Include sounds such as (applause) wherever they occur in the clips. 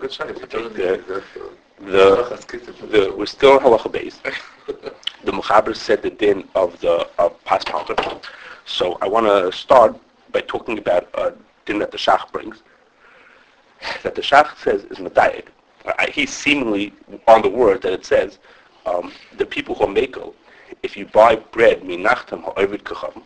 good shot. The, the, the, we're still in halacha base. (laughs) The Mechaber said the din of the of pas palter. So I want to start by talking about a din that the Shach brings. That the Shach says is medayik. He's seemingly on the word that it says um, the people who are mako, if you buy bread minachtem ha'ovid kachavim,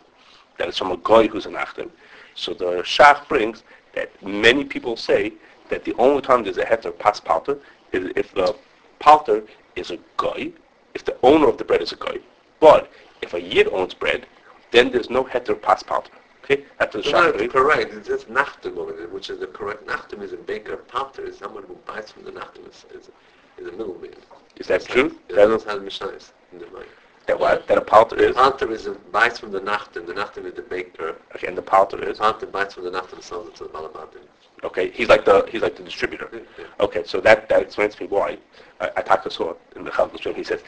that is from a guy who's an achtem. So the Shach brings that many people say that the only time there's a heter pas palter is if the palter is a guy, if the owner of the bread is a guy. But if a yid owns bread, then there's no heter pas palter. Okay, that's the No, Shach. correct. It's just there, which is the correct. Nachtem is a baker. Palter is someone who buys from the nachtem. Is, is, is a middleman. Is that true? That That, is how the Mishnah is in the mind. That what? That a palter is? Palter is a buys from the nachtem. The nachtem is the baker. Okay, and the palter is? Palter buys from the nachtem and sells it to the balabatim. Okay, he's like the he's like the distributor. Yeah. Okay, so that, that explains to me why. I, I talked to Saw in the Chazal. He says,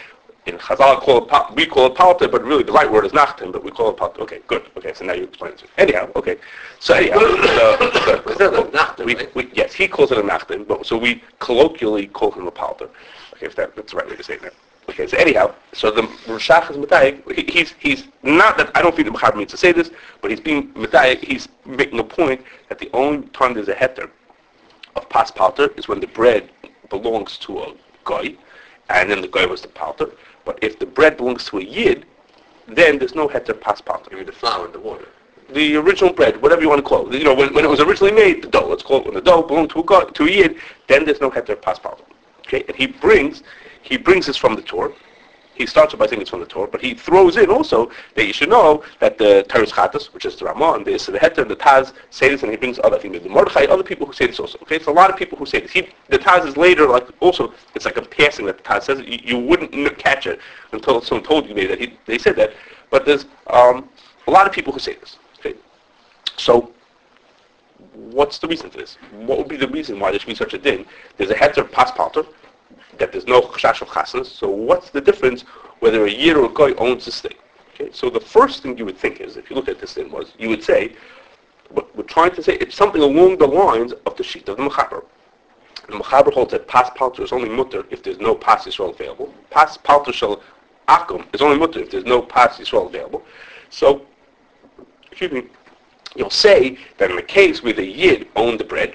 in Chazal call it, pa- we call it palter, but really the right word is nachtem, but we call it palter. Okay, good. Okay, so now you explain it to me. Anyhow, okay. So anyhow, (coughs) the, Is that a nachtem, we, right? we, yes, he calls it a nachtem, but so we colloquially call him a palter. Okay, if that, that's the right way to say it. Okay, so anyhow, so the Rashach is Medayik, he, he's, he's, not that, I don't think the Mechaber means to say this, but he's being Medayik, he's making a point that the only time there's a heter of pas palter is when the bread belongs to a guy, and then the guy was the palter. But if the bread belongs to a yid, then there's no heter pas palter. You mean the flour and the water. The original bread, whatever you want to call it, you know, when, when it was originally made, the dough, let's call it when the dough belonged to a guy, to a yid, then there's no heter pas palter. Okay, and he brings, he brings this from the Torah. He starts by saying it's from the Torah, but he throws in also that you should know that the Teres Chatas, which is the Ramah, and the Heter, and the Taz say this, and he brings other things. The Mordechai, other people who say this also. Okay, it's a lot of people who say this. He, the Taz is later, like also, it's like a passing that the Taz says. You, you wouldn't catch it until someone told you maybe that he, they said that. But there's um, a lot of people who say this. Okay, so what's the reason for this? What would be the reason why there should be such a din? There's a heter pas palter, that there's no chash of chasnas. So what's the difference whether a year or a guy owns this thing? Okay, so the first thing you would think is, if you look at this thing, was you would say, what we're trying to say, it's something along the lines of the sheet of the mechaber. The mechaber holds that pas palter is only mutter if there's no pas yisrael available. Pas palter shall akum is only mutter if there's no pas yisrael available. So, excuse me, you'll say that in the case where the yid owned the bread,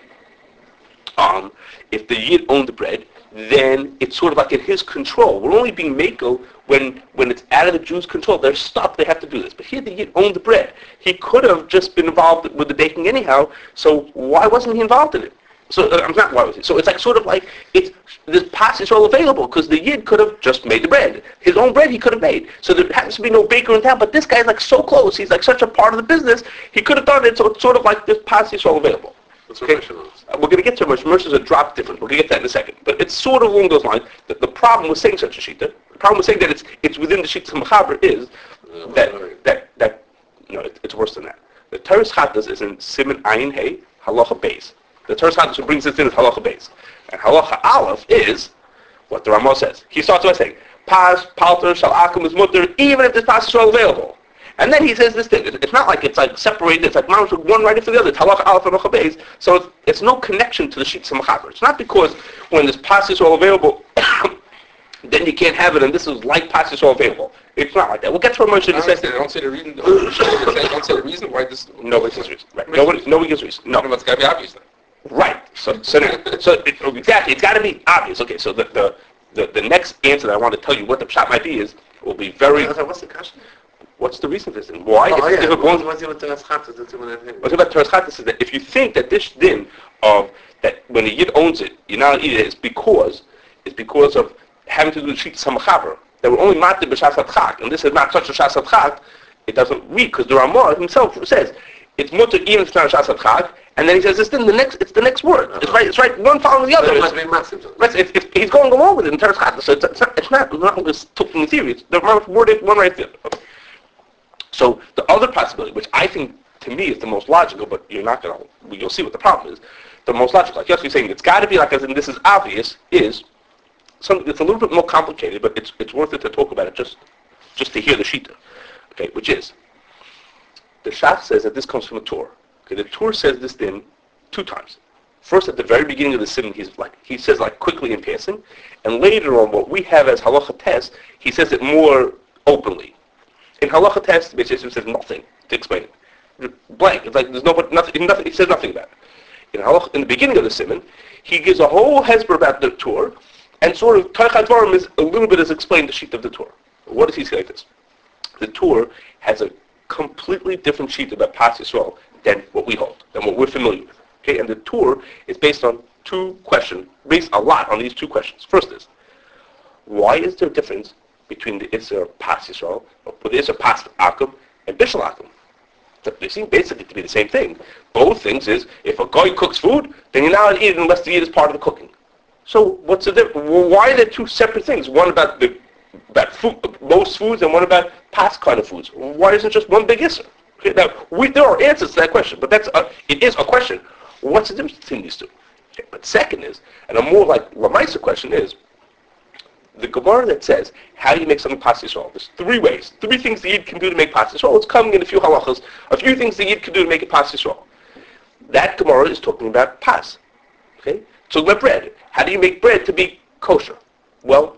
um, if the yid owned the bread, then it's sort of like in his control. We're only being mako when when it's out of the Jews' control. They're stuck. They have to do this. But here the yid owned the bread. He could have just been involved with the baking anyhow. So why wasn't he involved in it? So uh, I'm not why was he? So it's like sort of like it's the pas is all available because the yid could have just made the bread. His own bread he could have made. So there happens to be no baker in town. But this guy's like so close. He's like such a part of the business. He could have done it. So it's sort of like this pas is all available. That's what Okay. Uh, We're going to get to Rosh Mercer's a drop different. We're going to get to that in a second. But it's sort of along those lines. that the problem with saying such a shita, the problem with saying that it's it's within the shita mechaber is Yeah, that that that no, it, it's worse than that. The Teres Chatas is in Siman Ayin Hey Halacha Beis. The Teres Chatas who brings this in is Halacha Beis, and Halacha Aleph is what the Ramah says. He starts by saying Pas Palter Shal Akum is mutter even if this pas is available. And then he says this thing. It's not like it's like separated. It's like one right after the other. It's aleph and beis. So it's, it's no connection to the sheets of machaber. It's not because when this pas is all available, (coughs) then you can't have it, and this is like pas is all available. It's not like that. We'll get to a Moshe in a I second. don't say the reason. Don't say, don't say the reason why this. Nobody gives reason. Right. Nobody, nobody gives reason. No. It's got to be obvious then. Right. So, so, so it, exactly, it's got to be obvious. Okay. So the, the the the next answer that I want to tell you what the shot might be is will be very. I What's the question? What's the reason for this? And why? Oh, if, yeah. it belongs What's the Teres Chatas? That's the one I think. What's about Teres Chatas is that if you think that this din of that when the yid owns it, you're not eat it, it's because it's because of having to do the sheet samachaber. That we're only matir b'shas chak, and this is not such a shas chak. It doesn't read because the Ramah himself says it's mutter even if it's not a shas and then he says this din the next it's the next word. It's uh-huh. right. It's right. One following the other. It must be massive. Right, if, if he's going along with it in Teres so it's, it's not it's not not just talking theory. It's the worded one right there. So the other possibility, which I think to me is the most logical, but you're not gonna, you'll see what the problem is. The most logical, like you're saying, it's got to be like as in this is obvious, is something that's a little bit more complicated, but it's it's worth it to talk about it just just to hear the shita. Okay, which is the Shach says that this comes from a Torah. Okay, the Torah says this thing two times. First, at the very beginning of the simon, he's like he says like quickly in passing, and later on, what we have as halacha test, he says it more openly. In halacha test, basically says nothing to explain it. Blank. It's like there's no nothing. nothing he says nothing about it. In, halacha, in the beginning of the simon, he gives a whole hesper about the Tur, and sort of Dvarim is a little bit as explained the sheet of the Tur. What does he say like this? The Tur has a completely different sheet about Pas Yisrael than what we hold, than what we're familiar with. Okay, and the Tur is based on two questions, based a lot on these two questions. First is, why is there a difference between the Isser Pas Yisrael, or the Isser Pas Akum, and Bishal Akum? They seem basically to be the same thing. Both things is, if a guy cooks food, then you're not allowed to eat it unless the eat is part of the cooking. So what's the difference? Why are there two separate things? One about the about food, most foods, and one about past kind of foods. Why isn't just one big Isser? Okay, now, we, there are answers to that question, but that's a, it is a question. What's the difference between these two? Okay, but second is, and a more like Lamaisa question is, the Gemara that says, how do you make something pas Yisrael? There's three ways, three things the Yid can do to make pas Yisrael. It's coming in a few halachas, a few things the Yid can do to make it pas Yisrael. That Gemara is talking about pas. Okay? Talking about bread. How do you make bread to be kosher? Well,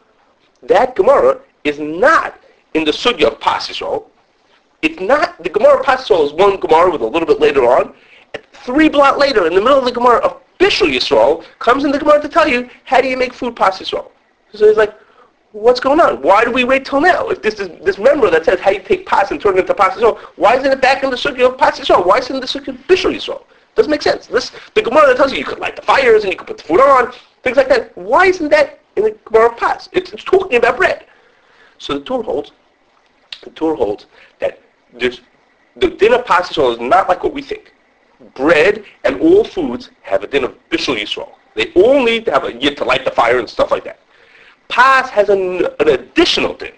that Gemara is not in the sugya of pas Yisrael. It's not, the Gemara pas Yisrael is one Gemara with a little bit later on, three blot later, in the middle of the Gemara of Bishul Yisrael, comes in the Gemara to tell you, how do you make food pas Yisrael? So he's like, what's going on? Why do we wait till now? If this is this member that says how you take pas and turn it into pas Yisrael, why isn't it back in the sugya of pas Yisrael? Why isn't the sugya of Bishul Yisrael? Doesn't make sense. This the Gemara that tells you you could light the fires and you could put the food on, things like that. Why isn't that in the Gemara of pas? It's, it's talking about bread. So the Torah holds, the Torah holds that there's, the dinner pas Yisrael is not like what we think bread and all foods have a din of Bishul Yisrael. They all need to have a yit to light the fire and stuff like that. Pas has an, an additional thing,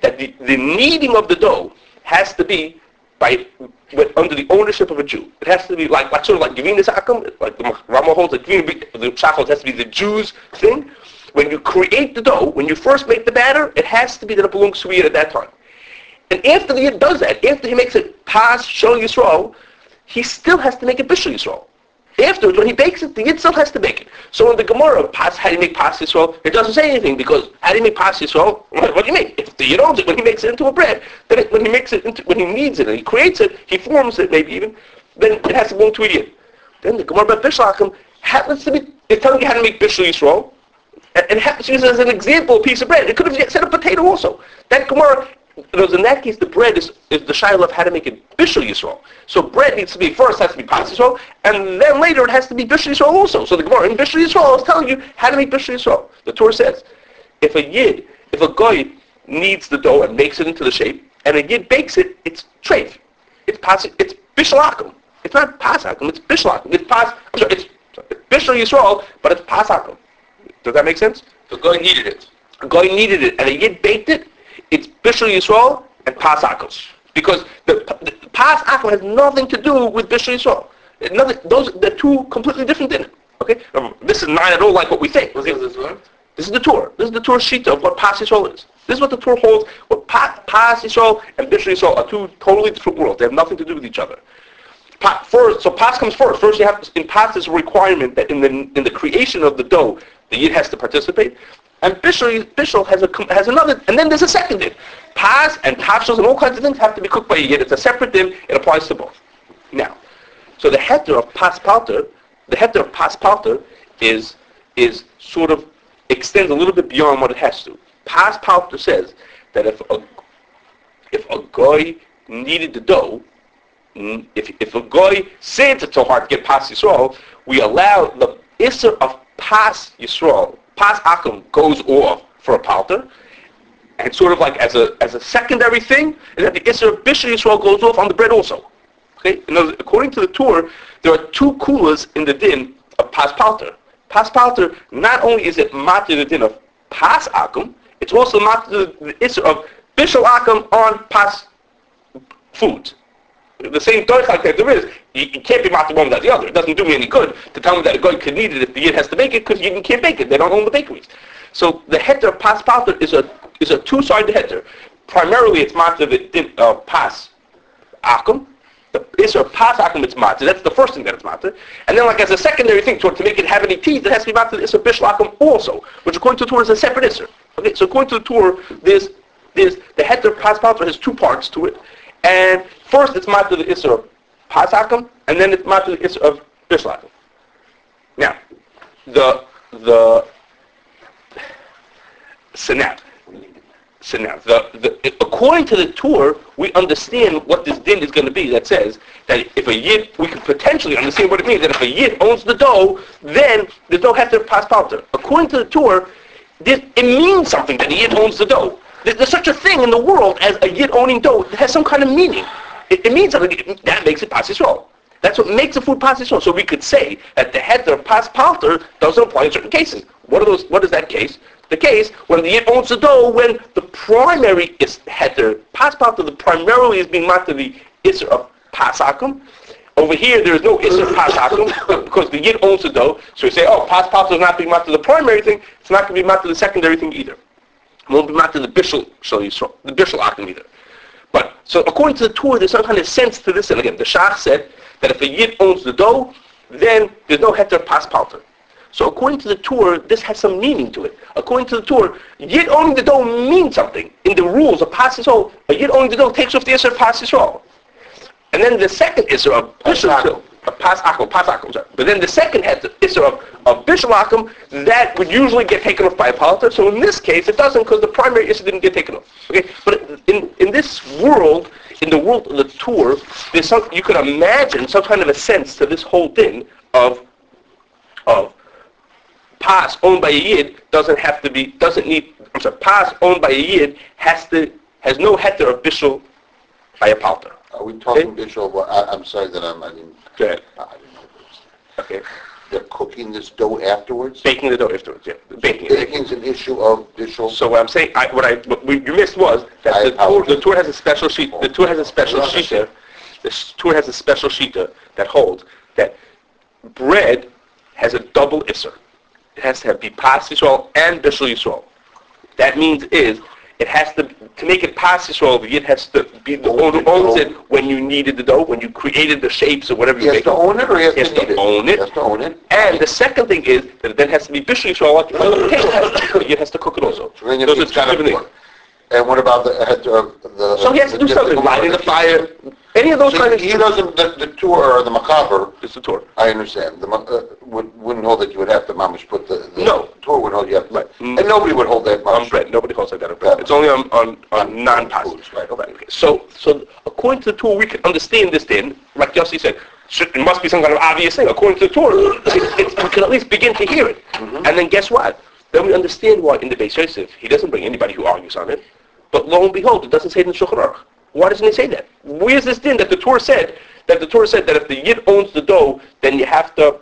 that the, the kneading of the dough has to be by with, under the ownership of a Jew. It has to be like, like sort of like Gevina Akum, like the Rama holds that the Shachos has to be the Jews' thing. When you create the dough, when you first make the batter, it has to be that it belongs to Yid at that time. And after the Yid does that, after he makes it Pas Shol Yisrael, he still has to make a Bishul Yisrael. Afterwards, when he bakes it, the Yid still has to bake it. So in the Gemara, pas, how do you make pas Yisrael? It doesn't say anything because how do you make pas Yisrael? What do you make? If owns it, when he makes it into a bread, then it, when he makes it into, when he kneads it and he creates it, he forms it maybe even, then it has to belong to a Yid. Then the Gemara Bishlachim happens to be, it's telling you how to make Bishul Yisrael. And it happens to use as an example a piece of bread. It could have said a potato also. That Gemara because in that case, the bread is, is the shaila of how to make it bishul yisrael. So bread needs to be first has to be pas yisrael, and then later it has to be bishul yisrael also. So the Gemara in bishul yisrael is telling you how to make bishul yisrael. The Torah says, if a yid, if a guy kneads the dough and makes it into the shape, and a yid bakes it, it's treif. It's pas, it's bishul akum. It's not pas akum, it's bishul akum. It's pas, I'm sorry, it's, it's bishul yisrael, but it's pas akum. Does that make sense? The guy needed it. A guy needed it, and a yid baked it, it's Bishul Yisrael and Pas Akos. Because the, the Pas Akos has nothing to do with Bishul Yisrael. Nothing, those, they're two completely different things. Okay? Um, this is not at all like what we think. What is this one? This is the Tur. This is the Tur sheet of what Pas Yisrael is. This is what the Tur holds. What pa, Pas Yisrael and Bishul Yisrael are two totally different worlds. They have nothing to do with each other. Pa, first, so Pas comes first. First, you have to, in Pas there's a requirement that in the in the creation of the dough, the yid has to participate. And Bishul, Bishul has, a, has another, and then there's a second din. Pas and tafshils and all kinds of things have to be cooked by a. It's a separate din. It applies to both. Now, so the heter of pas palter, the heter of pas palter is, is sort of extends a little bit beyond what it has to. Pas palter says that if a, if a guy needed the dough, if, if a guy said it's so hard to get pas Yisrael, we allow the isser of pas Yisrael, pas akum goes off for a palter, and sort of like as a as a secondary thing, is that the Isser of Bishul Yisrael goes off on the bread also. Okay? In according to the Torah, there are two kulas in the din of pas palter. Pas palter, not only is it matir the din of pas akum, it's also matir the, the Isser of Bishul akum on pas food. The same doichak that there is, you, can't be matir one without the other. It doesn't do me any good to tell me that a guy could need it if the yid has to make it because you can't bake it. They don't own the bakeries. So the heter pas palter is a is a two-sided heter. Primarily, it's matter the uh, pas akum. the Isser Pas Akum it's matzah. That's the first thing that it's matzah. And then like as a secondary thing, to, to make it have any teeth, it has to be matzah the Isser of Bishul Akum also, which according to the Torah is a separate Isser. Okay, so according to the Torah, there's, there's the heter Pas Palter has two parts to it. And first it's matzah the Isser of Pas Akum, and then it's matzah the Isser of Bishul Now, the, the, so so now, the, the, according to the Tur, we understand what this din is going to be that says that if a yid, we could potentially understand what it means, that if a yid owns the dough, then the dough has to pass palter. According to the Tur, this, it means something that a yid owns the dough. There's, such a thing in the world as a yid owning dough. that has some kind of meaning. It, it means something. That makes it pass Yisrael. That's what makes the food pass Yisrael. So we could say that the head of pass palter doesn't apply in certain cases. What are those? What is that case? The case when the yid owns the dough when the primary is heter pas palter, the primarily is being matter the isser of pasakum. Over here, there is no isser pasakum (laughs) because the yid owns the dough. So we say, oh, pas palter is not being matter the primary thing. It's not going to be matter the secondary thing either. Won't be matter the bishul shall Yisrael, the bishul akum either. But so according to the Torah, there's some kind of sense to this. And again, the Shach said that if a yid owns the dough, then there's no heter pas palter. So according to the Torah, this has some meaning to it. According to the Torah, yid owning the dough means something. In the rules of pas Yisrael, a yid owning the dough takes off the Isser of pas Yisrael. And then the second Isser of Bishul pas Akum, pas Akum. But then the second head Isser of, of Bishul Akum, that would usually get taken off by a palter. So in this case, it doesn't because the primary Isser didn't get taken off. Okay, but in, in this world, in the world of the Torah, there's some, you could imagine some kind of a sense to this whole thing of, of pass owned by a yid doesn't have to be doesn't need I'm sorry, pass owned by a yid has to has no heter of bishul by a palter. Are we talking Bishop, well, I, I'm sorry that I'm, I didn't, Go ahead. I didn't know this. Okay. They're cooking this dough afterwards? Baking the dough afterwards, yeah. Baking it. Baking's an issue of Bishop? So what I'm saying, I, what I what we, you missed was that I the Tur, apologize. the Tur has a special sheet. The Tur has a special sheet. understand. The s- Tur has a special sheet that holds that bread has a double isser. It has to have be pas Yisrael and bishul Yisrael. That means is it has to to make it pas Yisrael. The yid has to be the one who owns it when you needed the dough, when you created the shapes or whatever He you has make. to own it or he has He has to to it? own it. He has to own it? And the second thing is that it then has to be bishul Yisrael. Like like the has to, yid has to cook it also. So (coughs) Those are it's two different things. And what about the, uh, head of the... So he has to do something, lighting the fire, any of those See, kind of he doesn't, the, the Tur or the Mechaber, It's the Tur. I understand, the, ma- uh, would, wouldn't hold that you would have to mamish put the, the No. Tur would hold you have to, Right. and nobody would hold that On bread, nobody calls like that on bread. It's only on, on, on non-pasta. right, okay. So, so according to the Torah, we can understand this then, like Yossi said, should, it must be some kind of obvious thing. According to the Torah, it's, it's, we can at least begin to hear it. Mm-hmm. And then guess what? Then we understand why in the Beis Yosef, he doesn't bring anybody who argues on it. But lo and behold, it doesn't say it in the Shulchan Aruch. Why doesn't he say that? Where's this din that the Torah said, that the Torah said that if the Yid owns the dough, then you have to,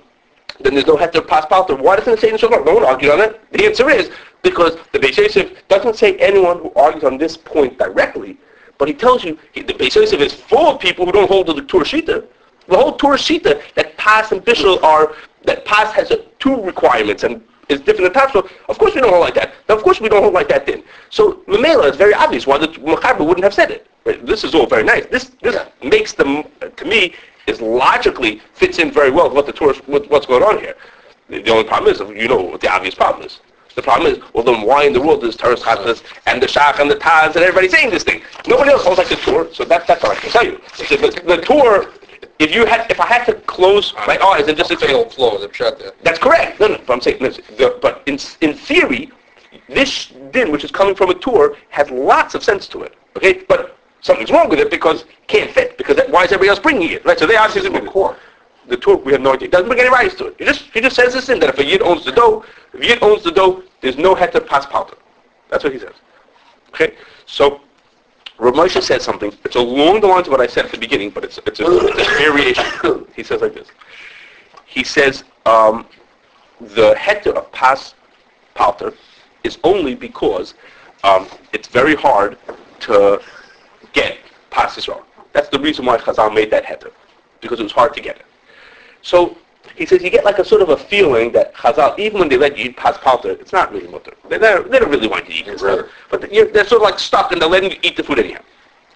then there's no heter pas palter. Why doesn't it say in Shulchan No one argued on it. The answer is because the Beis Yosef doesn't say anyone who argues on this point directly, but he tells you he, the Beis Yosef is full of people who don't hold to the Torah Shita. The whole Torah Shita that pas and bishul are that pas has two requirements and is different than. So of course we don't hold like that. Now, of course we don't hold like that then. So Mamela is very obvious why the Machaber wouldn't have said it. This is all very nice. This this makes them to me is logically fits in very well with what the Torah with what's going on here. The, the only problem is you know what the obvious problem is. The problem is, well then why in the world is Torah Chattas and the Shach and the Taz and everybody saying this thing? Nobody else holds like the Torah, so that, that's all I can tell you. The, the, the Torah, if you had, if I had to close my eyes and just Fatal flow, the pshat there. that's correct. No, no, but I'm saying, the, but in, in theory, this din, which is coming from a Tur, has lots of sense to it. Okay, but something's wrong with it because it can't fit. Because that, why is everybody else bringing it? Right. So they obviously The core. the Tur, we have no idea. It doesn't bring any rights to it. He just he just says this in that if a yid owns the dough, if a yid owns the dough, there's no heter pas palter. That's what he says. Okay, so. Rav Moshe said something. It's along the lines of what I said at the beginning, but it's it's a, it's a variation. He says like this. He says um, the heter of pas palter is only because um, it's very hard to get pas Yisrael. That's the reason why Chazal made that heter, because it was hard to get it. So he says you get like a sort of a feeling that Chazal, even when they let you eat pas palter, it's not really mutter. They, don't really want you to eat this Right. But you're, they're sort of like stuck and they're letting you eat the food anyhow.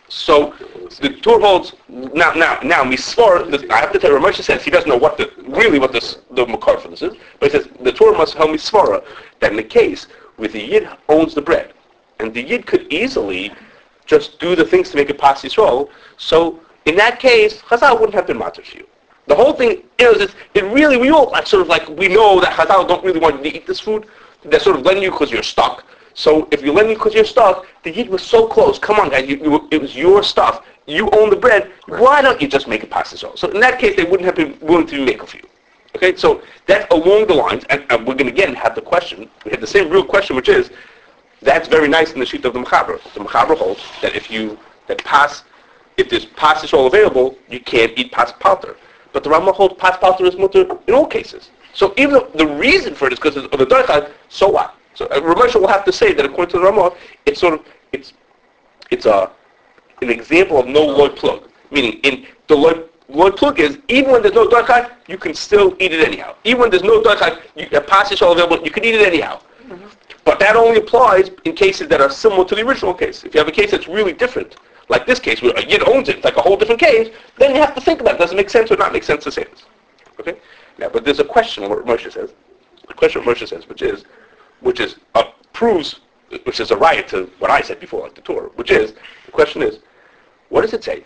So the Torah holds now. Now, now, misvar. I have to tell you, Ramesh says he doesn't know what the really what this the makar for this is, but he says the Torah must hold misvara that in the case where the yid owns the bread, and the yid could easily just do the things to make it pass Yisrael. So in that case, Chazal wouldn't have been matter to you. The whole thing is, it's, it really, we all like, sort of like, we know that Chazal don't really want you to eat this food. They're sort of letting you because you're stuck. So if you're letting you because you're stuck, the Yid was so close. Come on, guys, you, you, it was your stuff. You own the bread. Why don't you just make it pass Yisrael? So in that case, they wouldn't have been willing to make of you. Okay, so that's along the lines, and, and we're going to again have the question, we have the same real question, which is, that's very nice in the sheet of the Mechaber. The Mechaber holds that if you, that pass, if there's pass Yisrael available, you can't eat pass palter. But the Rambam holds pass palter is mutter in all cases. So even though the reason for it is because of the Darchad, so what? So uh, will have to say that according to the Ramah, it's sort of, it's, it's a, an example of no loy plug. Meaning, in the loy, loy plug is, even when there's no Darchad, you can still eat it anyhow. Even when there's no Darchad, a pass is all available, you can eat it anyhow. But that only applies in cases that are similar to the original case. If you have a case that's really different, like this case where a yid owns it, it's like a whole different case, then you have to think about it. Does it make sense or not make sense to say this? Okay? Now, but there's a question what Moshe says. The question what Moshe says, which is, which is uh, proves, which is a riot to what I said before, like the Torah, which is the question is, what does it say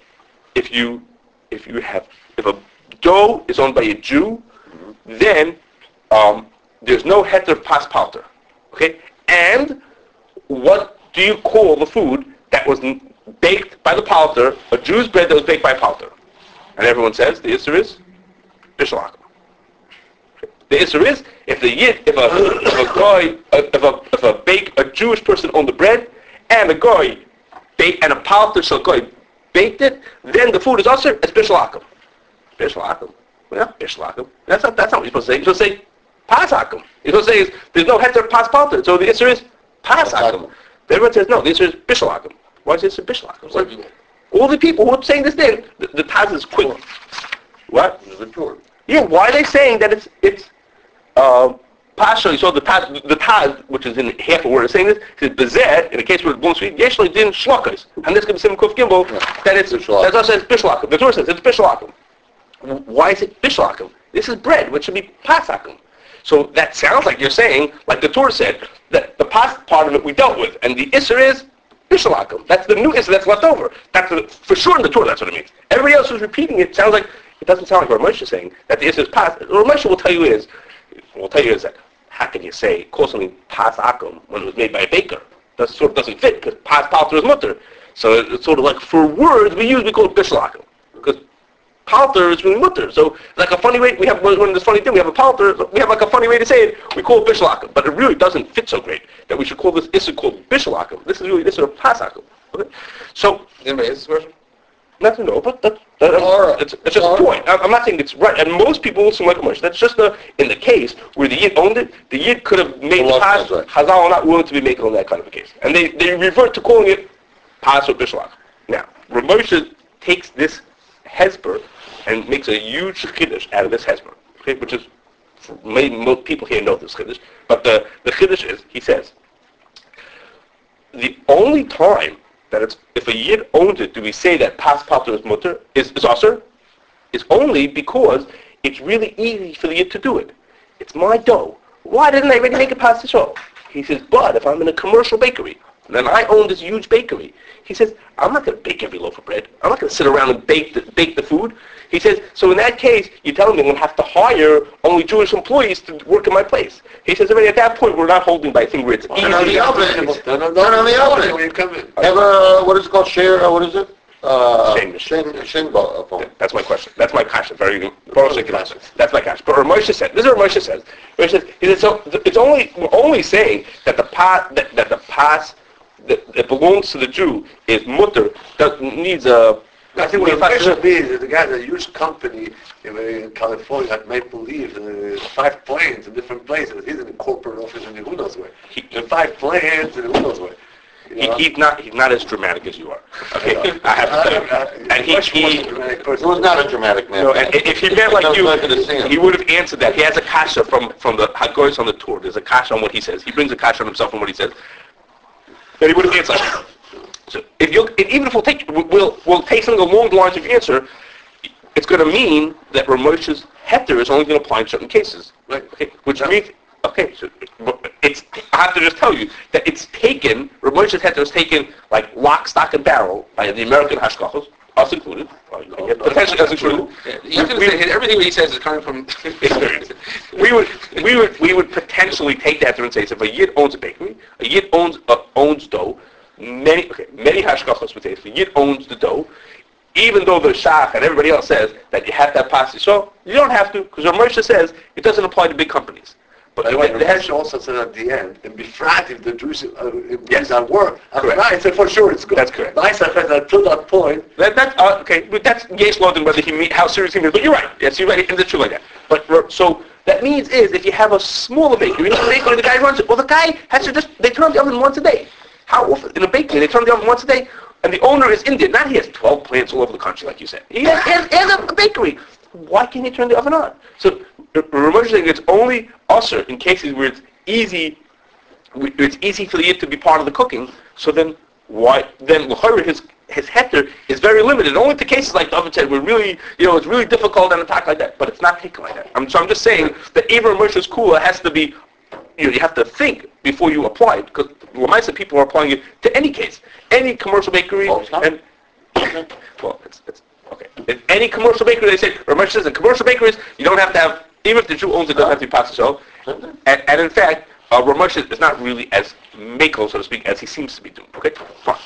if you if you have if a dough is owned by a Jew, then um, there's no heter pas palter, okay? And what do you call the food that was baked by the palter, a Jew's bread that was baked by a palter? And everyone says the answer is bishalakim. The answer is if the yid, if a if a guy, if a if a bake a Jewish person owned the bread, and a guy bake and a palter shall guy baked it, then the food is also it's bishalakim. Bishalakim. Yeah, bishalakim. That's not that's not what you're supposed to say. You're supposed to say You're supposed to say there's no heter pas palter. So the answer is pasakim. Everyone says no. The answer is bishalakim. Why is it people. All the people who are saying this thing, the, the Taz is quick. What? The Torah. Yeah, why are they saying that it's it's uh, Pasha? So the Taz, the Taz, which is in half a word, is saying this. Is bezeh in the case where it's blown sweet. Yeshli din shlokas, and this could be sim kuf gimbal. That it's that's also says bishalakim. The Torah says it's bishalakim. Why is it bishalakim? This is bread, which should be pasakim. So that sounds like you're saying, like the Torah said, that the past part of it we dealt with, and the isser is bishalakim. That's the new isser that's left over. That's the, for sure in the Torah. That's what it means. Everybody else who's repeating it sounds like it doesn't sound like what is saying that the isser is past. What will tell you is, will tell you is that how can you say call something pas akum when it was made by a baker? That sort of doesn't fit because pas palter is mutter. So it's sort of like for words we use we call it bishalakim because palter is really mutter. So like a funny way we have one of this funny thing we have a palter we have like a funny way to say it we call it bishalakim but it really doesn't fit so great that we should call this issue called bishalakim. This is really this is a pasakim. Okay, so Anybody has this question? Nothing, no, but that, that, right. it's, it's just All a point. I'm I'm not saying it's right, and most people will seem like a mush. That's just the, in the case where the Yid owned it, the Yid could have made the pas, right. Chazal are not willing to be making on that kind of a case. And they, they revert to calling it pas or bishlach. Now, Ramosha takes this hesper and makes a huge chiddush out of this hesper, okay, which is, maybe most people here know this chiddush, but the, the chiddush is, he says, the only time that it's if a yid owns it, do we say that pas pater is mutter is is aser? Is only because it's really easy for the yid to do it. It's my dough. Why didn't I already make a pas? He says, but if I'm in a commercial bakery, then I own this huge bakery. He says, I'm not going to bake every loaf of bread. I'm not going to sit around and bake the, bake the food. He says, so in that case, you're telling me I'm going to have to hire only Jewish employees to work in my place. He says, already at that point, we're not holding by a thing where it's easy. Turn on the oven. Turn on the oven. When you come in. Have a, what is it called, share, uh, what is it? Uh, Shane. Shane, Shane uh. That's my question. That's my question. Very good. That's my question. But Ramosha said, this is what Ramosha says. Ramosha says, he said, so th- it's only, we're only saying that the pat, that, that the pass that, that belongs to the Jew is mutter, that needs a, I think what the question is, is the guy has a huge company in, in California at Maple Leaf, and uh, five planes in different places. He's in a corporate office in who knows where. He- And five planes in who knows where. You he, he's not, he's not as dramatic as you are. Okay, (laughs) I have to tell you. Uh, uh, and he, Much more he, dramatic It person. was not a dramatic man. No, and if he meant like Comes back to the you, he would have answered that. He has a kasha from, from the Hagoyes on the Tur. There's a kasha on what he says. He brings a kasha on himself and what he says. Then he would have answered. So if you, even if we'll take, we'll, we'll take something along the lines of your answer, it's going to mean that Ramosha's heter is only going to apply in certain cases. Right. Okay, which Yeah. means, okay, so it's, I have to just tell you that it's taken, Ramosha's heter is taken like lock, stock, and barrel by the American hashgachos, us included, or you can potentially us included. Yeah, gonna say, everything he says is coming from experience. we would, we would, we would potentially take that there and say, so if a yid owns a bakery, a yid owns, uh, owns dough, many, okay, many hashgachos would say, if a yid owns the dough, even though the shach and everybody else says that you have to have pasi, so you don't have to, because Ramersha says it doesn't apply to big companies. But the the, the, also said at the end, and befrat if the Jews uh, Yes. At work, I said for sure it's good. That's correct. Nice said until that point, That, that, uh, okay, but that's Yesh London, whether he mean, how serious he means. But you're right. Yes, you're right. And it's true like that. But so that means is if you have a smaller bakery, you know, the bakery, the guy runs it. Well, the guy has to just they turn on the oven once a day. How often in a bakery they turn on the oven once a day? And the owner is Indian. Not he has 12 plants all over the country, like you said. He has, he has, he has a bakery. Why can't he turn the oven on? So remember saying it's only usher in cases where it's easy it's easy for the yid to be part of the cooking. So then, why then l'chayra, his his heter is very limited. Only to cases like David said, where really you know it's really difficult and attack like that. But it's not taken like that. I'm, so I'm just saying that even Moshe's kula has to be. You know, you have to think before you apply it because Lamaisa people are applying it to any case, any commercial bakery, not. and (coughs) well, it's, it's okay. In any commercial bakery, they say Ramesh says in commercial bakeries you don't have to have even if the Jew owns it, doesn't have to be pasta so. And, and in fact, uh, Ramesh is not really as mako, so to speak, as he seems to be doing. Okay, fine.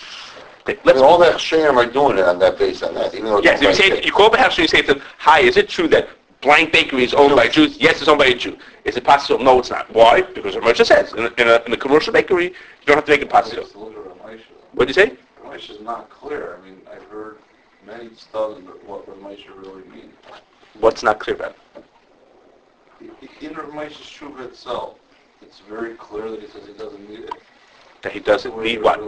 Okay, let's all that sham are doing it on that base on that, even though. Yes, if you say you call the house and you say to them, "Hi, is it true that blank bakery is owned by Jews?" Yes, it's owned by a Jew. Is it possible? No, it's not. Why? Because Ramesh says in a, in, a, in a commercial bakery, you don't have to make it pasta. It's a little What did you say? Ramesha is not clear. I mean, I've heard many studies about what Ramesha really means. What's not clear about it? I- In Ramesha's Shuva itself, it's very clear that he says he doesn't need it. That he doesn't need what?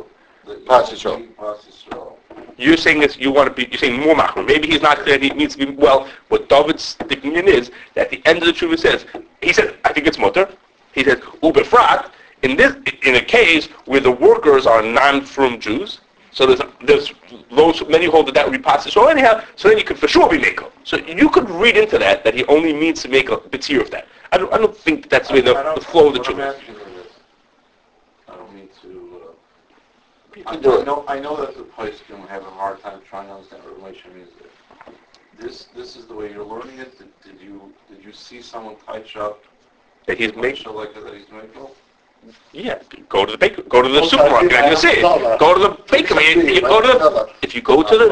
That you Pas don't Yisrael. need Pas Yisrael. You're saying this, you want to be, you're saying more machmer. Maybe he's not clear, he needs to be, well, what David's opinion is, that at the end of the Tshuva says, he said, I think it's mutter, he says, ubefrat, in this, in a case where the workers are non-frum Jews, so there's, there's those, many hold that that would be passage, so anyhow, so then you could for sure be Mako. So you could read into that, that he only means to make a bitzir of that. I don't, I don't think that's the way the, the flow of the what I'm Tshuva is. asking you is, I don't mean to, uh, You I do I it. know, I know that the place can have a hard time trying to understand what relation means. This, this is the way you're learning it? Did did you, did you see someone touch up? That he's Mako. like that he's Mako? Yeah, go to the baker, go to the Okay, supermarket, and I you'll see it. Go to the bakery, and you go to the, if you go to the,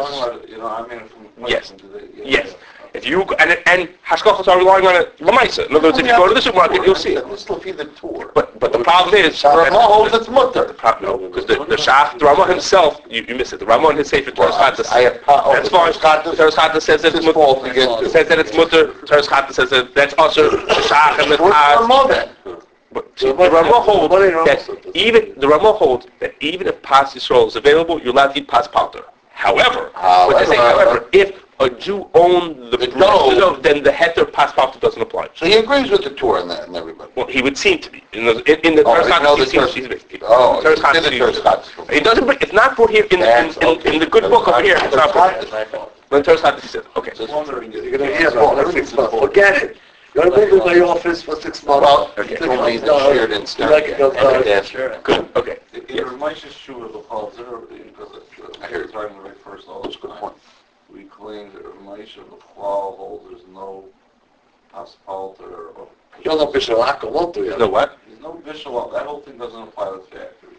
You know, I mean, from Yes. place. do they- yeah, Yes. yeah. If you, and, and hashgachas are relying on it, lamaisa. In other words, if you go to the supermarket, you'll see it. This will be the Tur. But, but the problem is, Rama holds its mutter. Pro- No, because the, the Shach, the Rama himself, you, you miss it. The Rama in his Sefer Teres Well, Chata I have- oh, That's fine. Teres Chata- Teres Chata says that It's it's his fault mutter. too. Says that it's mutter. Teres Chata says that that's also the Shach and the Where's Taz. Rama then? But see, the Rama holds that even, the Rama holds that even if Pas Yisrael is available, you're allowed to eat Pas Palter. However, ah, what they say, However- however, if a Jew owned the The dough- then the heter Pas Palter doesn't apply. So he agrees with the Tur and that and everybody. Well, he would seem to be. In the, in, in the Oh, I Teres didn't know Chata, the he seems- Oh, he the he- It doesn't it's not brought here in, the- in, in, in the good book over here. It's not brought. When Teres Chata, he says, okay. Just wondering, You're gonna hear about it for six months. Forget it. You're gonna move in my office for six months. Well, Okay. it's only the shared You instant. like it, uh, Yes. Good, okay. in Yes. Ramesha's Shuva, the Chazir, because uh, I hear we're you. right first all the That's a good time. point. We claim that Ramesha, the Klal holds there's no asphalt or. You're not Bishop Akko, won't do You know you? what? There's no Bishop, that whole thing doesn't apply to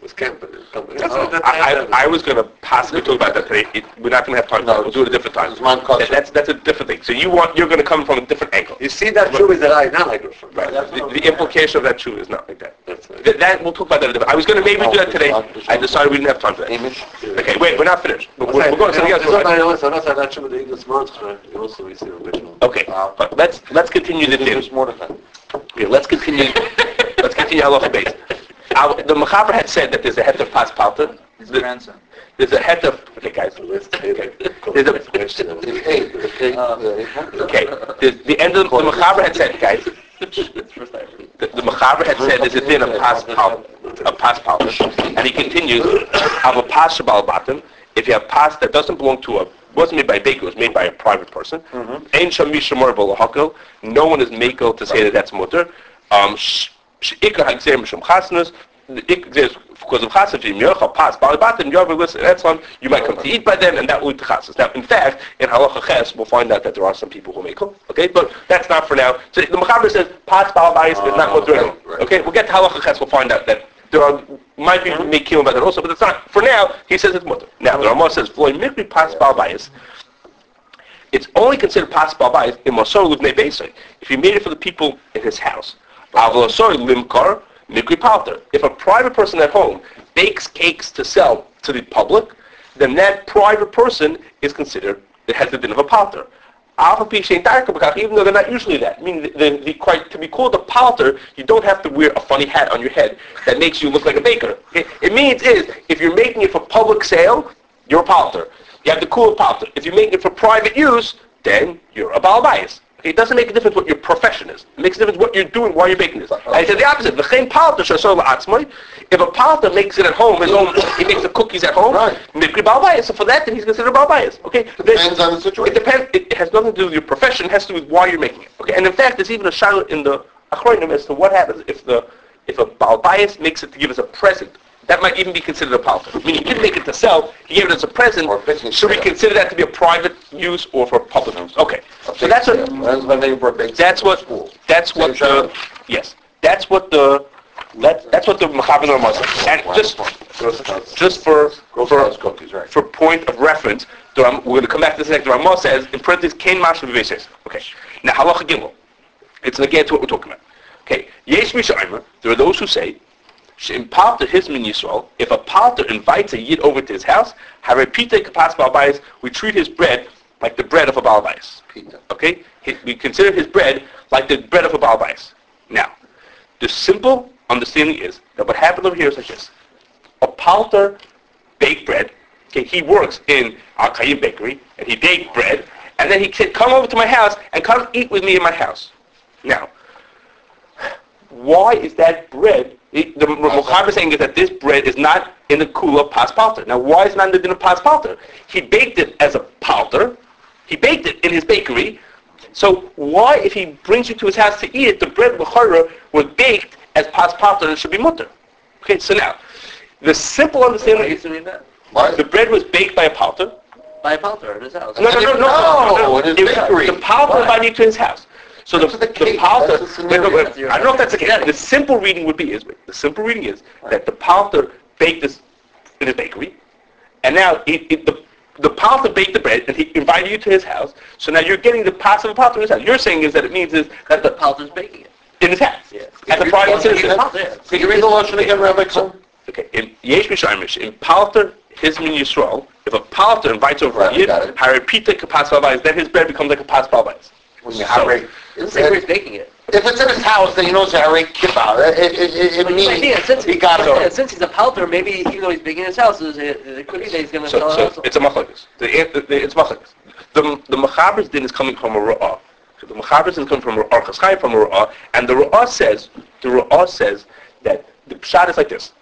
It's camping. company. I, I, I was gonna possibly talk about that today. It, we're not gonna have time. that. We'll do it a different time. That- That's, that's a different thing. So you want, you're gonna come from a different angle. You see that true is that I not like. Right. The, the implication of that too is not like that. That's right. That, that- we'll talk about that in a different, I was gonna maybe do that today. I decided we didn't have time for that. Image. Okay, wait, we're not finished. We're, we're going to something else. I'm not saying that true, but the English month, you also receive a visual. Okay, uh, but let's, let's continue the thing. There's more to that. Yeah, let's continue, let's continue halacha base. Our- The Mechaber had said that there's a het of pas palter. His The- grandson. There's a het of, okay guys, Let's okay. (laughs) take it. There's a, It's eight, it's eight, eight hundred. okay, the, the end of, the Mechaber had said, guys, I. The, the Mechaber had said there's a din of pas a pas palter, and he continues, of a pas shabal batim, if you have pas that doesn't belong to a, wasn't made by a baker, it was made by a private person, Ein sham mishamor b'lahakel, no one is makel to say that that's mutter, um, sh- sh- ikar hagzer mishum chasnus, the ik- there's- because of chasnas, if you're pas, bal batim, you're listen, that's one, you might come to eat by them, and that will lead to chasnas. Now, in fact, in halacha ches, we'll find out that there are some people who makel, okay, but that's not for now. So the Mechaber says, pas bal bayis is not Ah, mutter. okay. Okay, we'll get to halacha ches, we'll find out that there are, might be make kilim about that also, but it's not, for now, he says it's mutter. Now, the Ramah says, Floyd mikri pas bal bayis, it's only considered possible by in Masor Livnei Beisai. If he made it for the people in his house. Limkar Mikri. If a private person at home bakes cakes to sell to the public, then that private person is considered, the din of a palter. Even though they're not usually that. Meaning, the, the, the, quite- to be called a palter, you don't have to wear a funny hat on your head that makes you look like a baker. It, it means is, if you're making it for public sale, you're a palter. You have the cool palter. If you're making it for private use, then you're a balabais. It doesn't make a difference what your profession is. It makes a difference what you're doing while you're making this. Uh-huh. And he said the opposite. Palter shasol la'atzmai. If a palter makes it at home, his own, he makes the cookies at home, Right. So for that, then he's considered a balabais. Okay? Depends on the situation. It depends. It has nothing to do with your profession. It has to do with why you're making it. Okay? And in fact, there's even a shayla in the achronim as to what happens if the if a balabais makes it to give us a present. That might even be considered a palter. Meaning, he didn't make it to sell. He gave it as a present. Or a Should we consider that to be a private use or for public use? Okay. So that's what. That's my name for a big. That's what. That's what the. Yes. That's what the. Let, that's what the Mechaber says. And just just for for Scouts cookies, right. for point of reference, we're going to come back to this next. The Ramah says in parentheses, "Kain mashma v'veises." Okay. Now halacha gimel. It's again to what we're talking about. Okay. Yesh mishaymer. There are those who say. In palter his Yisrael, if a palter invites a yid over to his house, have a pita kapas balbayis, we treat his bread like the bread of a balbayis. Pita. Okay? We consider his bread like the bread of a balbayis. Now, the simple understanding is that what happened over here is like this. A palter baked bread, okay, he works in Al Qayyim Bakery, and he baked bread, and then he said, come over to my house and come eat with me in my house. Now, why is that bread, it, the is saying is that this bread is not in the kula pas palter. Now, why is it not in the pas palter? He baked it as a palter, he baked it in his bakery, so why, if he brings you to his house to eat it, the bread b'chara was baked as pas palter and it should be mutter? Okay, so now, the simple understanding is that? Why? the bread was baked by a palter. By a palter in his house. No, no, no, no, no, no, his It was- bakery. The palter invited you to his house. So the, That's the the the wait, wait, scenario. wait, I don't know if that's the case. The simple reading would be is, wait, the simple reading is that the palter baked this in his bakery, and now it, it, the the palter baked the bread and he invited you to his house. So now you're getting the pas of a palter in his house. You're saying is that it means is that The palter's baking it. in his house Yeah. as a private citizen. Palter, you read the Lashon again, Rabbi Cohen? Okay, in Yesh Mishaymish, in Palter, his min Yisrael, if a Palter invites over Right, a Yid. Haripita kapas balbais, then his bread becomes like a pas balbais. So- a- It doesn't say where he's baking it. If it's in his house, then he knows how to rake kippah. It, it, it, it means yeah, since, he got yeah, it. since he's a palter, maybe even though he's baking in his house, it, it could be that he's going to So, sell it so also. it's a machlokes. The, the, the, it's machlokes. The, the Mechaber's din is coming from a Ra'ah. The Mechaber's din is coming from a Ra'ah, from a Ra'ah, and the Ra'ah says, the Ra'ah says that the pshat is like this.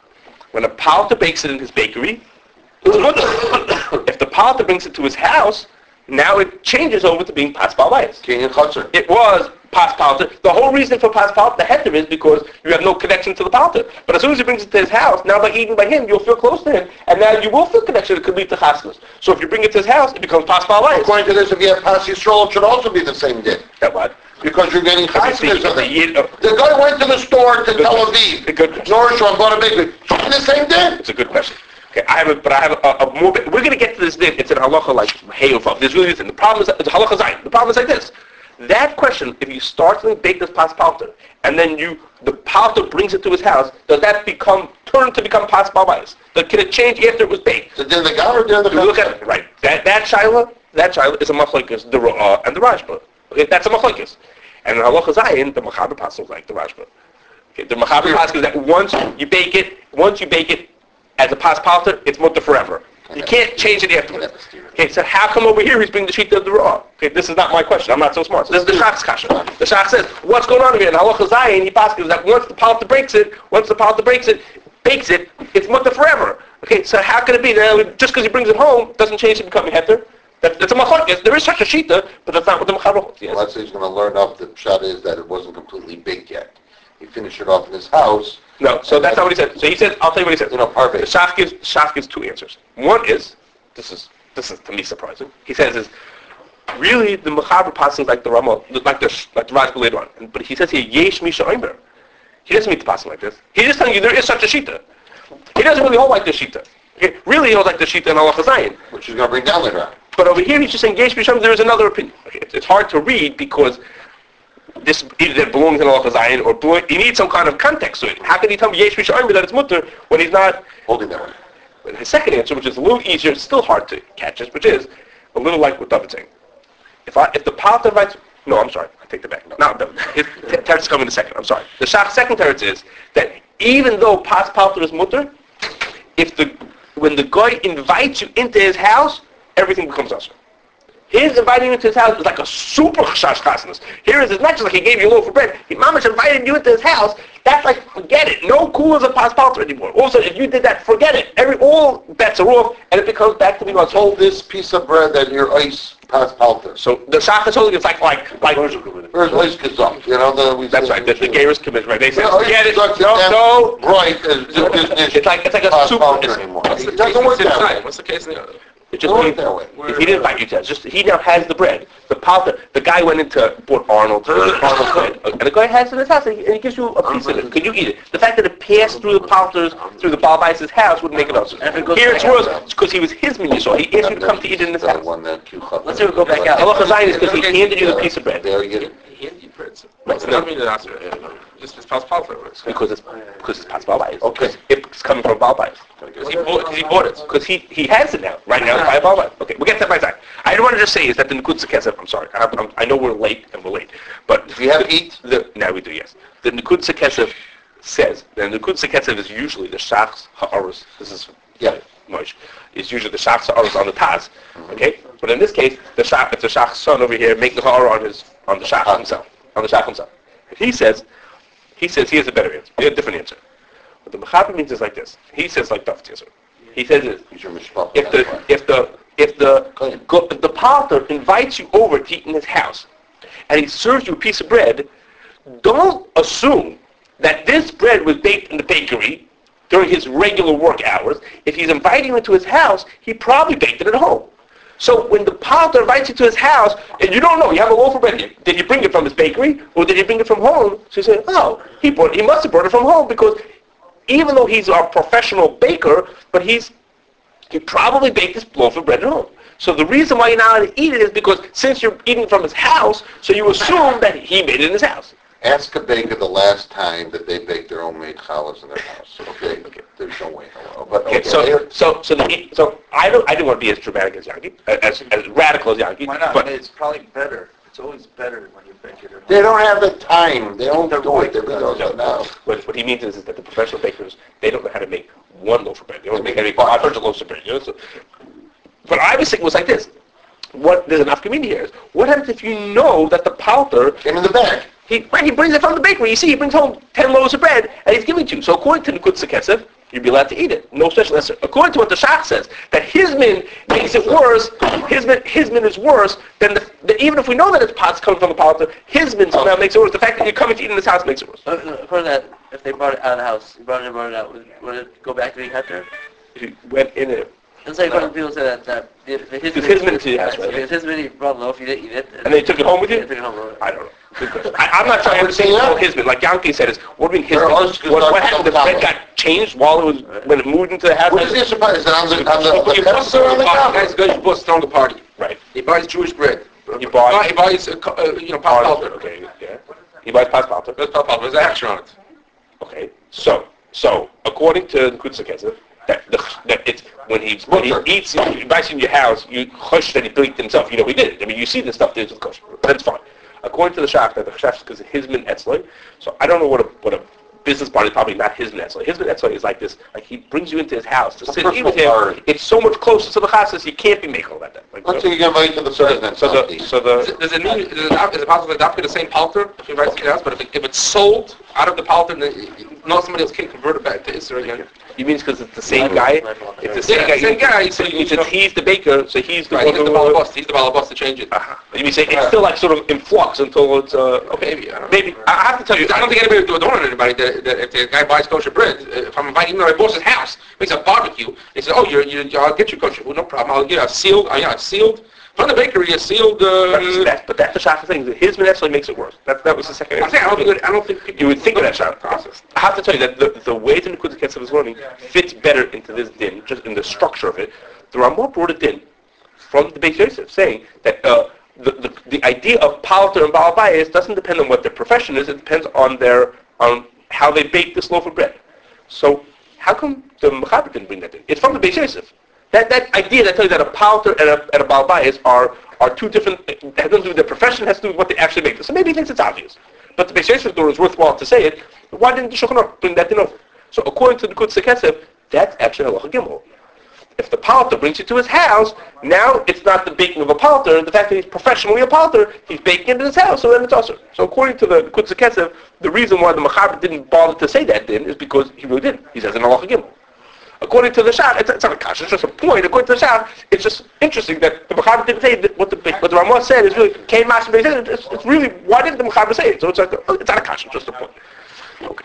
When a palter bakes it in his bakery, it's (coughs) mutter. if the palter brings it to his house, now it changes over to being pas balbayis. King and Chutzner. It was pas palter. The whole reason for pas the heter is because you have no connection to the palter. But as soon as he brings it to his house, now by eating by him, you'll feel close to him, and now you will feel connection. It could lead to chasnas. So if you bring it to his house, it becomes pas palbayis. According to this, if you have Pas Yisrael, it should also be the same day. That what? Because you're getting the- of the it. yid- The guy went to the store to Tel Aviv. good question. Norshore bought a bakery. It's the same day. It's a good question. Okay, I have a, but I have a, a more. We're going to get to this. Din. It's an halacha like heyufav. There's really nothing. The problem is it's halacha zayin. The problem is like this. That question, if you start to bake this pas palter, and then you the palter brings it to his house, does that become turn to become pas balbayis? Can it change after it was baked? So then the guy or then the look at it, right, that that shaila, that shaila is a machlokes, the Ra'ah uh, and the Rashba. Okay, that's a machlokes. And in halacha zayin, the machaber passes like the Rashba. Okay, the machaber passes that once you bake it, once you bake it as a palter, it's mutter forever. You can't change it afterwards. Okay, so how come over here he's bringing the sheet of the raw? Okay, this is not my question. I'm not so smart. So this is the Shach's kasha. The Shach says, what's going on over here? And halacha zayin, he passes that once the palta breaks it, once the palta breaks it, bakes it, it's mutter forever. Okay, so how can it be that just because he brings it home doesn't change it becoming heter? That, that's a machlokes. There is such a shita, but that's not what the machlokes holds. Well, say he's gonna learn up, the shot is that it wasn't completely baked yet. He finished it off in his house, No, so that's not what he said. So he said, I'll tell you what he said. you know, The parve. Shach gives, Shach gives two answers. One is, this is, this is to me surprising. He says is, really the Mechaber passing like the Rama, like the, like the Rashba later on. But he says here, Yesh Misha Oimer. He doesn't mean to passing like this. He's just telling you there is such a Shita. He doesn't really hold like this Shita. Okay? Really he holds like the Shita in halacha zayin. which he's gonna bring down later on. But over here he's just saying Yesh Misha there is another opinion. Okay? It's, it's hard to read because this either it belongs in halacha zayin or belong, you need some kind of context to it. How can he tell me Yesh Misha Oimer that it's mutter when he's not Holding that one. but his second answer, which is a little easier, it's still hard to catch this, which is a little like what David's saying. If I, if the Palta writes, no, I'm sorry, I take that back. No, no his (laughs) teretz is coming in a second. I'm sorry. The Shach's second teretz is that even though Pas Palta is mutter, if the when the guy invites you into his house, everything becomes usher. His inviting you into his house is like a super chash chasnas. Here is it's not just like he gave you a loaf of bread. He mamash invited you into his house. That's like forget it. No cool as a paspalter anymore. Also, if you did that, forget it. Every all bets are off, and it becomes back to being what's Hold this piece of bread that your ice pas palter. So the shach is holding it's like like like. Where's ice kazam? You know, the, we That's right. The, the commission, right? They say Yeah, forget it. No, is no. Right, as. It's like it's like a super. it's- anymore. What's the It doesn't work that way. What's the case in the other? It just Don't means work that way. if he didn't invite you to, just he now has the bread. The palter, the guy went into bought Arnold, Arnold bread, (laughs) and the guy has it in his house, and he, and he gives you a piece of it. Could you eat it? The fact that it passed through the palters, through the Balbai's house, would make it us. And if it goes Here it's worse because he was his minion, so he asked you to come to eat it in his house. one, that cucumber. Let's say we go back out. halacha zayin is because he handed you the piece of bread. There you get it. He handed you bread. Right, It's so not then- mean that that's, just it's past palter. Because it's because it's past Balbai's. Okay. It's coming from Balbai's. Because he bought, because he bought it. Because he, he has it now. Right now, it's by Balbai's. Okay, we'll get that by that. I want to just say is that the Nekudos Hakesef, I'm sorry, I, I'm, I know we're late and we're late, but... Do you have eat? The, now we do, yes. The Nekudos Hakesef says, the Nekudos Hakesef is usually the Shach's Ha'aros, this is Yeah. Moish, is usually the Shach's Ha'aros on the Taz, okay? But in this case, the Shach, it's the Shach's son over here making the Ha'ar on his, on the Shach himself, on the Shach himself. He says, he says he has a better answer, he has a different answer. What the Mechaber means is like this. He says like Duff's answer. He says this, He's your mishpach. if the if the if the go, if the palter invites you over to eat in his house, and he serves you a piece of bread, don't assume that this bread was baked in the bakery during his regular work hours. If he's inviting you into his house, he probably baked it at home. So when the palter invites you to his house, and you don't know, you have a loaf of bread. Did he bring it from his bakery, or did he bring it from home? So you say, oh, he brought, he must have brought it from home because even though he's a professional baker, but he's he probably baked this loaf of bread at home. So the reason why you're not allowed to eat it is because since you're eating from his house, so you assume that he made it in his house. Ask a baker the last time that they baked their own made challahs in their house, okay? There's no way. But, Okay, okay, so so so the, so I don't I didn't want to be as dramatic as Yankee, as as radical as Yankee. Why not? But It's probably better. It's always better when you bake it at home. They don't have the time. They don't do it. They really don't no, now. what, what he means is, is that the professional bakers they don't know how to make one loaf of bread. They only make how to make 500 loaves of bread. You know? so, but I was thinking was like this. What there's enough community here is what happens if you know that the palter Came in the bag. He, right, he brings it from the bakery. You see, he brings home 10 loaves of bread, and he's giving it to you. So according to the Kutza Kesef, you'd be allowed to eat it. No special answer. According to what the Shach says, that his min makes it worse, his min, his min is worse than the, the, even if we know that it's pots coming from the palter, his min somehow makes it worse. The fact that you're coming to eat in this house makes it worse. Uh, According to that, if they brought it out of the house, you brought it brought it out, would, would it go back to being heter? If you went in it, It's like when people say that, that if if his It's his minute to your Right, right? If his minute, you brought a loaf, you didn't eat it. and they took it home with Yeah, you? took it home. right. I don't know. I, I'm not trying to understand Yeah. what his min. Like Yankee said, is what do you mean his There What, what happened? The bread got changed while it was when it moved into the house. What is this about? Is it on the, on the, Well, you the bought tester or on the Guys, counter? guys bought strong party. Right. He buys Jewish bread. He bought- He buys, uh, uh, you know, pop palter. Okay, yeah. He buys past palter. That's pop palter. There's an action on it. Okay, so so according to the Kutza Kesef, that the that it's when he when he eats he buys in your house, you hush that he baked himself. You know he did it. I mean, you see the stuff there's with kosher. That's fine. According to the Shach, that the Shach because his min etzloi. So I don't know what a what a business party, probably not his Netzler. His Netzler is like this, like he brings you into his house to A sit eat with him. party. It's so much closer to the chassis, you can't be making all that. Like, Let's say you get invited to the so, the, president's so, the, so Does the, it, does it mean, is it, not- is it possible to adopt the same palter if he writes it else, but if, it, if it's sold out of the palter, then it- no, somebody else can convert it back to Isra again? you mean because it's the same guy? It's the same Yeah, guy. same guy, So so it you means he's the baker, so he's the Right, he's the balabas, he's the balabas to change it. Uh-huh. You mean say it's still like sort of in flux until it's, uh, okay. Maybe, I don't. Maybe. I I have to tell you, I don't think anybody would warn anybody that, that if the guy buys kosher bread, uh, if I'm inviting him to my boss's house, makes a barbecue, he says, oh, you're, you're, I'll get you kosher. Well, no problem. I'll get a sealed, uh, yeah, sealed, from the bakery, a sealed, uh, that's, but that's the shot thing. His actually makes it worse. That, that was the second. I'm saying, I don't think, I don't think. You would think of that shot. process. I have to tell you that the, the way the Nekudos Hakesef is learning fits better into this din, just in the structure of it. The Ramah brought it in from the Beis Yosef, saying that uh, the, the, the idea of palter and balabayas doesn't depend on what their profession is, it depends on their on how they bake this loaf of bread. So how come the Mechaber didn't bring that in? It's from the Beis Yosef. That, that idea that tells you that a palter and a, and a balabayas are, are two different, it has nothing to do with their profession, has to do with what they actually make. So maybe he thinks it's obvious. But the Beis thought it worthwhile to say it. Why didn't the Shulchan bring that in over? So according to the Kutz Ketzev, that's actually halacha gimel. If the palter brings you to his house, now it's not the baking of a palter. The fact that he's professionally a palter, he's baking it in his house, so then it's also. So according to the Kutz Ketzev, the reason why the Mechaber didn't bother to say that then is because he really didn't. He says in halacha gimel. According to the Shach, it's, it's not a kasha, it's just a point. According to the Shach, it's just interesting that the Mechaber didn't say that what the what the Ramah said is really came Master it's, it's really why didn't the Mechaber say it? So it's like oh, it's not a kasha, just a point. Okay.